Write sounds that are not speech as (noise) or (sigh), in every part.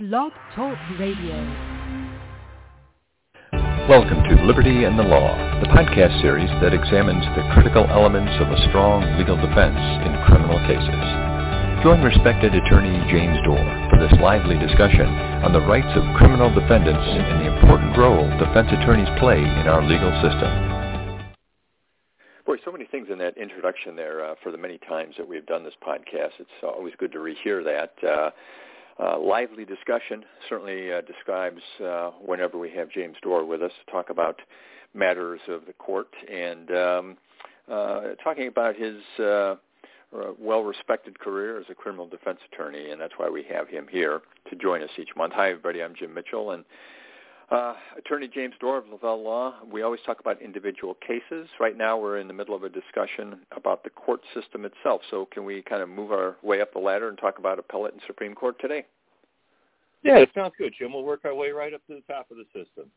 Blog Talk Radio. Welcome to Liberty and the Law, the podcast series that examines the critical elements of a strong legal defense in criminal cases. Join respected attorney James Doerr for this lively discussion on the rights of criminal defendants and the important role defense attorneys play in our legal system. Boy, so many things in that introduction there uh, for the many times that we've done this podcast. It's always good to rehear that. Uh, uh, lively discussion certainly uh, describes uh, whenever we have James Doerr with us to talk about matters of the court and um, uh, talking about his uh, well-respected career as a criminal defense attorney, and that's why we have him here to join us each month. Hi, everybody. I'm Jim Mitchell, and uh, Attorney James Doerr of Lavelle Law. We always talk about individual cases. Right now, we're in the middle of a discussion about the court system itself. So, can we kind of move our way up the ladder and talk about appellate and Supreme Court today? Yeah, it sounds good, Jim. We'll work our way right up to the top of the system.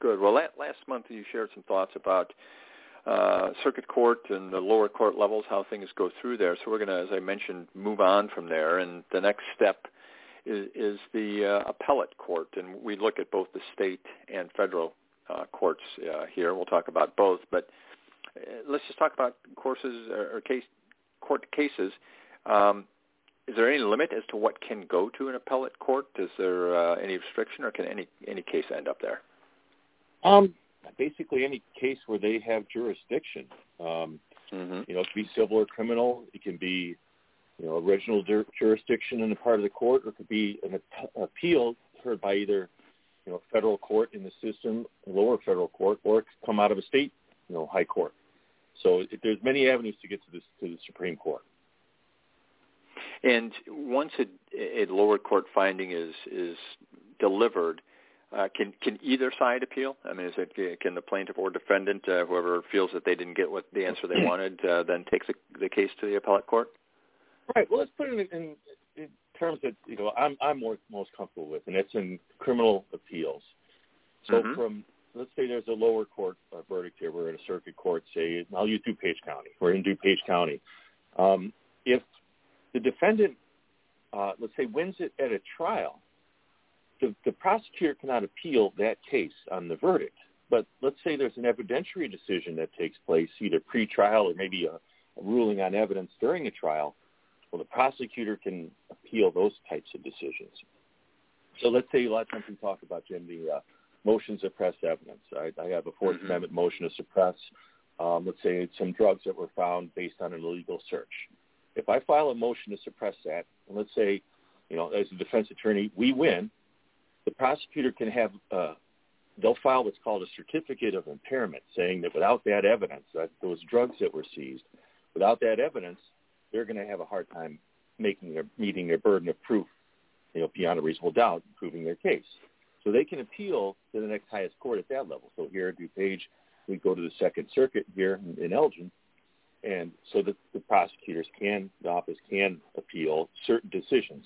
Good. Well, last month you shared some thoughts about uh, circuit court and the lower court levels, how things go through there. So we're going to, as I mentioned, move on from there. And the next step is, is the uh, appellate court, and we look at both the state and federal uh, courts uh, here. We'll talk about both, but uh, let's just talk about courses or, case court cases. Um, is there any limit as to what can go to an appellate court? Is there uh, any restriction, or can any any case end up there? Um, basically, any case where they have jurisdiction. Um, mm-hmm. You know, it can be civil or criminal. It can be you know, original jurisdiction in a part of the court, or it could be an appeal heard by either, you know, federal court in the system, lower federal court, or it could come out of a state, you know, high court. So it, there's many avenues to get to this to the Supreme Court. And once a, a lower court finding is is delivered, uh, can can either side appeal? I mean, is it can the plaintiff or defendant, uh, whoever feels that they didn't get what the answer they (clears throat) wanted, uh, then take the, the case to the appellate court? Right. Well, let's put it in, in, in terms that you know I'm I'm more most comfortable with, and it's in criminal appeals. So mm-hmm. from let's say there's a lower court uh, verdict here. We're in a circuit court. Say I'll use DuPage County. We're in DuPage County. Um, if the defendant, uh, let's say, wins it at a trial, the, the prosecutor cannot appeal that case on the verdict. But let's say there's an evidentiary decision that takes place, either pre-trial or maybe a, a ruling on evidence during a trial well, the prosecutor can appeal those types of decisions. So let's say a lot of times we talk about, Jim, the uh, motion to suppress evidence. I, I have a 4th mm-hmm. Amendment motion to suppress, um, let's say, some drugs that were found based on an illegal search. If I file a motion to suppress that, and let's say, you know, as a defense attorney, we win, the prosecutor can have, uh, they'll file what's called a certificate of impairment, saying that without that evidence, that those drugs that were seized, without that evidence, they're going to have a hard time making their meeting their burden of proof, you know, beyond a reasonable doubt, proving their case. So they can appeal to the next highest court at that level. So here at DuPage, we go to the Second Circuit here in, in Elgin, and so that the prosecutors can, the office can appeal certain decisions.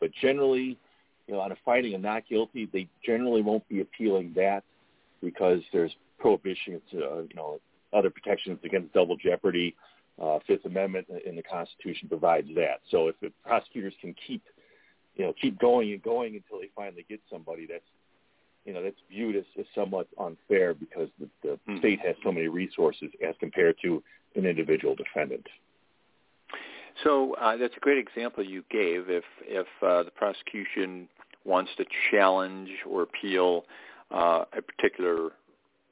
But generally, you know, on a finding of not guilty, they generally won't be appealing that because there's prohibitions, uh, you know, other protections against double jeopardy, uh, Fifth Amendment in the Constitution provides that. So if the prosecutors can keep, you know, keep going and going until they finally get somebody that's, you know, that's viewed as, as somewhat unfair because the, the hmm. state has so many resources as compared to an individual defendant. So uh, that's a great example you gave. If if uh, the prosecution wants to challenge or appeal uh, a particular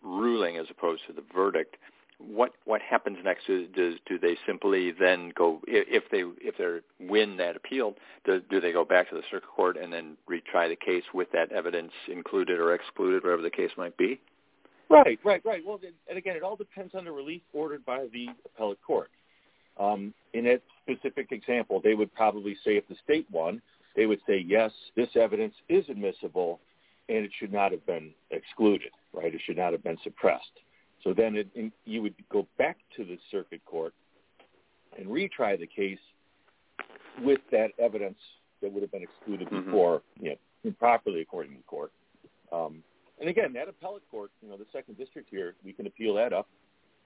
ruling as opposed to the verdict, what what happens next? Does, do they simply then go if they if they win that appeal? Do, do they go back to the circuit court and then retry the case with that evidence included or excluded, whatever the case might be? Right, right, right. Well, and again, it all depends on the relief ordered by the appellate court. Um, in that specific example, they would probably say if the state won, they would say yes, this evidence is admissible, and it should not have been excluded. Right, it should not have been suppressed. So then it, you would go back to the circuit court and retry the case with that evidence that would have been excluded mm-hmm. before, you know, improperly according to the court. Um, and again, that appellate court, you know, the second district here, we can appeal that up.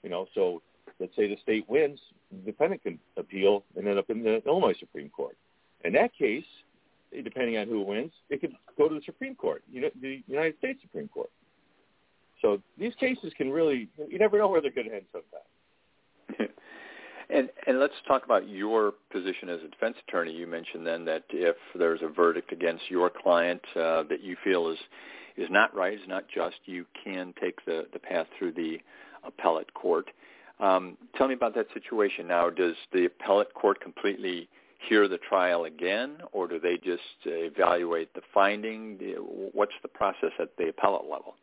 You know, so let's say the state wins, the defendant can appeal and end up in the Illinois Supreme Court. In that case, depending on who wins, it could go to the Supreme Court, you know, the United States Supreme Court. So these cases can really, you never know where they're going to end sometimes. (laughs) and and let's talk about your position as a defense attorney. You mentioned then that if there's a verdict against your client uh, that you feel is is not right, is not just, you can take the the path through the appellate court. Um, tell me about that situation now. Does the appellate court completely hear the trial again, or do they just evaluate the finding? What's the process at the appellate level?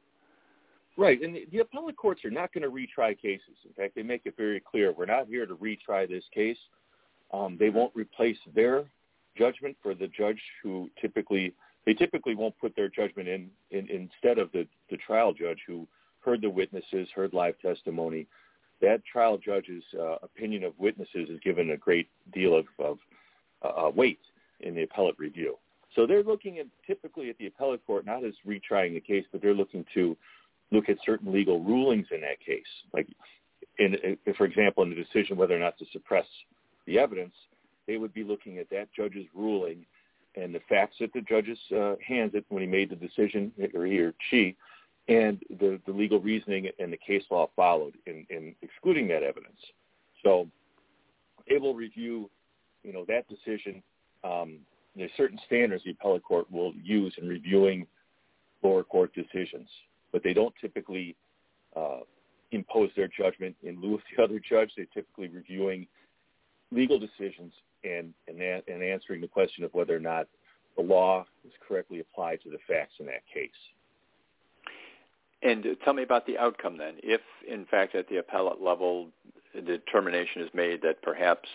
Right, and the, appellate courts are not going to retry cases. In fact, they make it very clear we're not here to retry this case. Um, they won't replace their judgment for the judge who typically they typically won't put their judgment in, in instead of the, the trial judge who heard the witnesses, heard live testimony. That trial judge's uh, opinion of witnesses is given a great deal of, of uh, weight in the appellate review. So they're looking at typically at the appellate court not as retrying the case, but they're looking to look at certain legal rulings in that case. Like, in, in, for example, in the decision whether or not to suppress the evidence, they would be looking at that judge's ruling and the facts that the judge's uh, hands it when he made the decision, or he or she, and the, the legal reasoning and the case law followed in, in excluding that evidence. So they will review you know, that decision, um, there's certain standards the appellate court will use in reviewing lower court decisions, but they don't typically uh, impose their judgment in lieu of the (laughs) other judge. They're typically reviewing legal decisions and, and, and answering the question of whether or not the law is correctly applied to the facts in that case. And tell me about the outcome then. If, in fact, at the appellate level, the determination is made that perhaps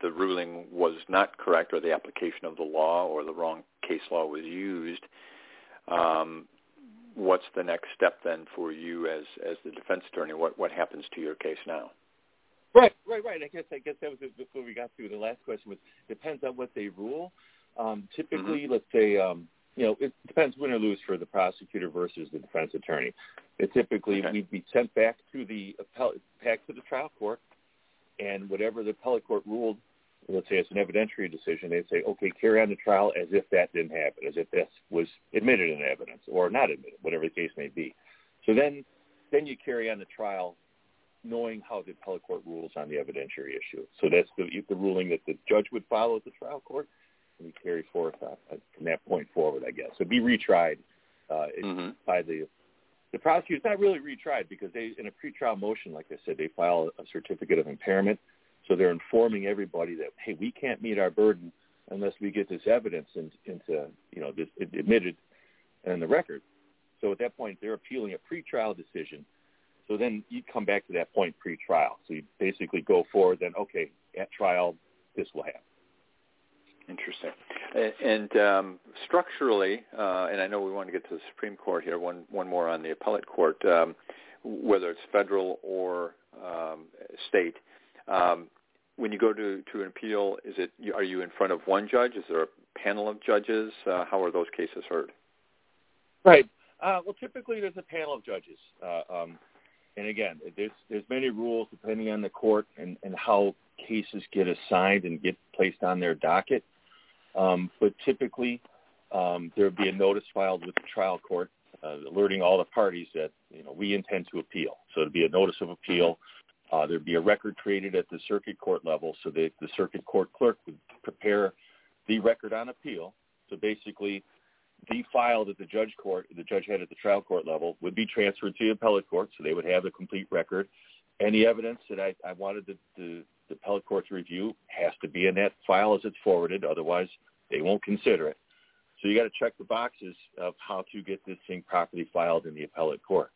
the ruling was not correct or the application of the law or the wrong case law was used, um, what's the next step then for you as as the defense attorney? What what happens to your case now? Right, right, right. I guess I guess that was before we got to the last question. Was depends on what they rule. Um, typically, mm-hmm. let's say um, you know it depends win or lose for the prosecutor versus the defense attorney. It typically okay. we'd be sent back to the appellate, back to the trial court, and whatever the appellate court ruled, let's say it's an evidentiary decision, they'd say, okay, carry on the trial as if that didn't happen, as if this was admitted in evidence or not admitted, whatever the case may be. So then, then you carry on the trial knowing how the appellate court rules on the evidentiary issue. So that's the, the ruling that the judge would follow at the trial court, and we carry forth uh, from that point forward, I guess. So be retried uh, mm-hmm. by the the prosecutor's not really retried because they, in a pretrial motion, like I said, they file a certificate of impairment. So they're informing everybody that, hey, we can't meet our burden unless we get this evidence in, into, you know, this, admitted in the record. So at that point, they're appealing a pretrial decision. So then you come back to that point pre-trial. So you basically go forward. Then, okay, at trial, this will happen. Interesting. And um, structurally, uh, and I know we want to get to the Supreme Court here. One one more on the appellate court, um, whether it's federal or um, state. Um, when you go to to an appeal, is it are you in front of one judge? Is there a panel of judges? Uh, how are those cases heard? Right. Uh, well, typically there's a panel of judges. Uh, um, and again, there's there's many rules depending on the court and, and how cases get assigned and get placed on their docket. Um, but typically, um, there would be a notice filed with the trial court uh, alerting all the parties that you know we intend to appeal. So it'd be a notice of appeal. Uh, there'd be a record created at the circuit court level, so that the circuit court clerk would prepare the record on appeal. So basically, the file that the judge court, the judge had at the trial court level, would be transferred to the appellate court, so they would have the complete record. Any evidence that I, I wanted the, the, the appellate court's review has to be in that file as it's forwarded. Otherwise, they won't consider it. So you got to check the boxes of how to get this thing properly filed in the appellate court.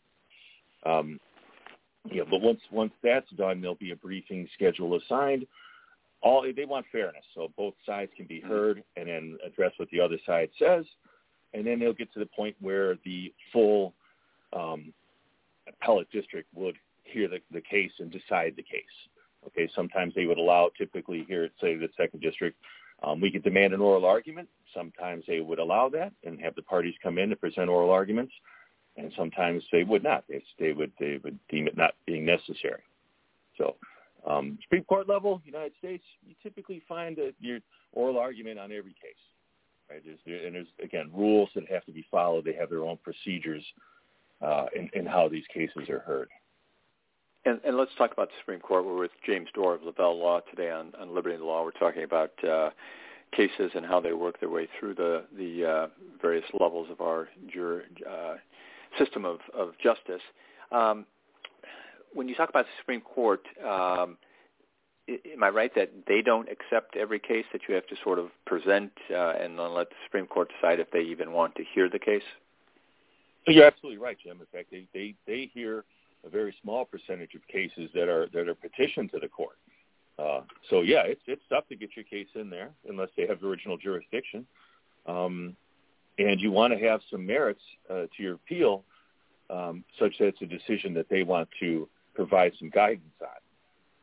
Um, yeah, but once once that's done, there'll be a briefing schedule assigned. All they want fairness, so both sides can be heard and then address what the other side says, and then they'll get to the point where the full um, appellate district would hear the, the case and decide the case. Okay, sometimes they would allow, typically here at say the second district, um, we could demand an oral argument. Sometimes they would allow that and have the parties come in to present oral arguments, and sometimes they would not. They, they would they would deem it not being necessary. So, um, Supreme Court level, United States, you typically find a, your oral argument on every case. Right? There's, and there's again rules that have to be followed. They have their own procedures uh, in, in how these cases are heard. And, and, let's talk about the Supreme Court. We're with James Doerr of Lavelle Law today on, on Liberty Law. We're talking about uh, cases and how they work their way through the the uh, various levels of our jur, uh, system of, of justice. Um, when you talk about the Supreme Court, um, am I right that they don't accept every case that you have to sort of present uh, and then let the Supreme Court decide if they even want to hear the case? You're absolutely right, Jim. In fact, they they, they hear a very small percentage of cases that are that are petitioned to the court. Uh, so yeah, it's it's tough to get your case in there unless they have original jurisdiction, um, and you want to have some merits uh, to your appeal, um, such that it's a decision that they want to provide some guidance on.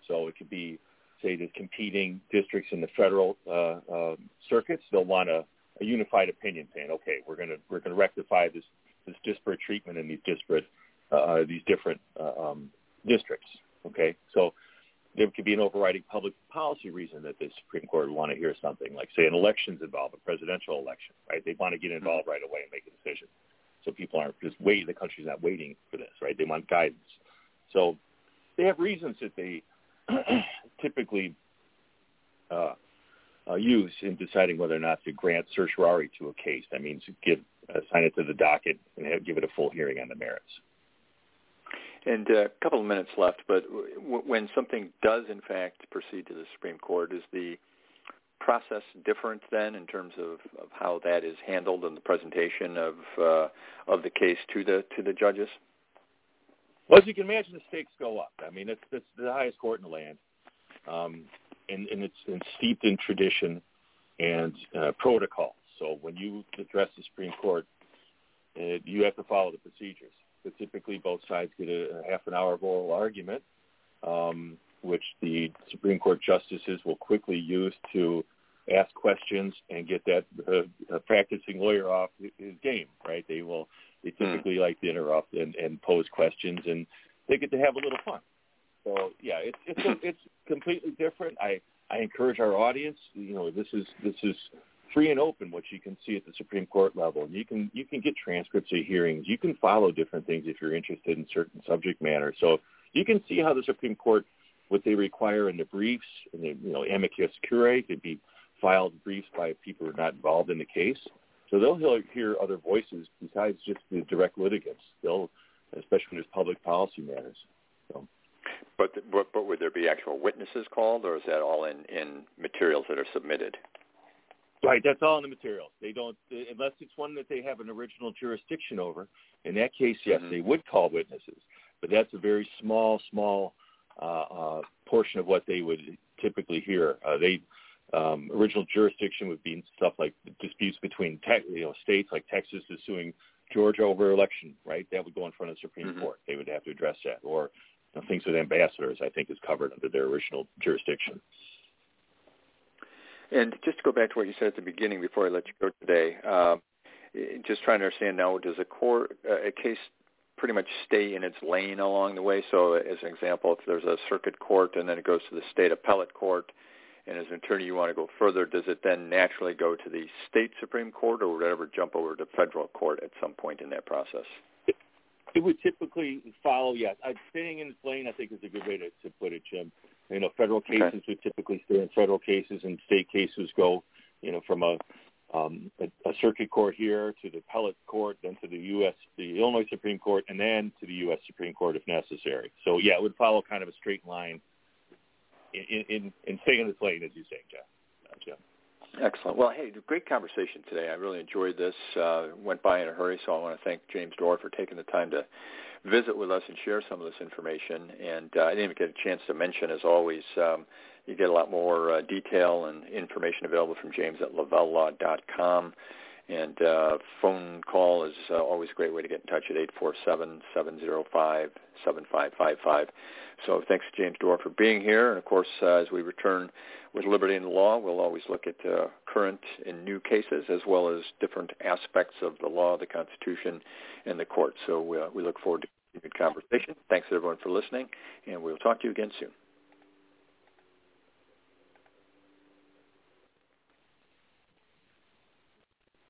So it could be, say, the competing districts in the federal uh, uh, circuits. They'll want a, a unified opinion saying, okay, we're going to we're going to rectify this this disparate treatment in these disparate uh, these different uh, um, districts. Okay, so there could be an overriding public policy reason that the Supreme Court would want to hear something, like say an election's involved, a presidential election, right? They want to get involved right away and make a decision, so people aren't just waiting. The country's not waiting for this, right? They want guidance. So they have reasons that they (clears throat) typically uh, uh, use in deciding whether or not to grant certiorari to a case. That means give assign it to the docket and have, give it a full hearing on the merits. And uh, a couple of minutes left, but when something does in fact proceed to the Supreme Court, is the process different then in terms of, of how that is handled and the presentation of uh, of the case to the to the judges? Well, as you can imagine, the stakes go up. I mean, it's, it's the highest court in the land, um, and, and it's, it's steeped in tradition and uh, protocol. So when you address the Supreme Court, uh, you have to follow the procedures. But typically, both sides get a, a half an hour of oral argument, um, which the Supreme Court justices will quickly use to ask questions and get that uh, practicing lawyer off his game. Right? They will they hmm. typically mm. like to interrupt and, and pose questions, and they get to have a little fun. So yeah, it's it's a, (laughs) it's completely different. I I encourage our audience. You know, this is this is free and open what you can see at the Supreme Court level. And you can you can get transcripts of hearings. You can follow different things if you're interested in certain subject matter. So you can see how the Supreme Court what they require in the briefs and the you know amicus curiae could be filed briefs by people who are not involved in the case. So they'll hear other voices besides just the direct litigants. They'll, especially when there's public policy matters. So. But, but but would there be actual witnesses called, or is that all in in materials that are submitted? Right, that's all in the materials. They don't unless it's one that they have an original jurisdiction over. In that case, yes, mm-hmm. they would call witnesses, but that's a very small, small uh, uh, portion of what they would typically hear. Uh, they um, original jurisdiction would be stuff like disputes between te- you know states, like Texas is suing Georgia over election, right? That would go in front of the Supreme mm-hmm. Court. They would have to address that, or you know, things with ambassadors. I think is covered under their original jurisdiction. And just to go back to what you said at the beginning, before I let you go today, uh, just trying to understand now, does a court uh, a case pretty much stay in its lane along the way? So, as an example, if there's a circuit court and then it goes to the state appellate court, and as an attorney you want to go further, does it then naturally go to the state Supreme Court or would it ever jump over to federal court at some point in that process? It would typically follow, yes. Staying in its lane, I think, is a good way to, to put it, Jim. You know, federal cases okay. would typically stay in federal cases, and state cases go, you know, from a, um, a, a circuit court here to the appellate court, then to the U.S., the Illinois Supreme Court, and then to the U.S. Supreme Court if necessary. So, yeah, it would follow kind of a straight line in, in, in staying in its lane, as you say, Jeff. Jeff. Excellent. Well, hey, great conversation today. I really enjoyed this. Uh, went by in a hurry, so I want to thank James Doerr for taking the time to visit with us and share some of this information. And uh, I didn't even get a chance to mention, as always, um, you get a lot more uh, detail and information available from James at lavellelaw.com. And uh, phone call is uh, always a great way to get in touch at 847-705-7555. So thanks, James Doerr, for being here. And, of course, uh, as we return with Liberty and the Law, we'll always look at uh, current and new cases as well as different aspects of the law, the Constitution, and the court. So uh, we look forward to good conversation. Thanks, everyone, for listening, and we'll talk to you again soon.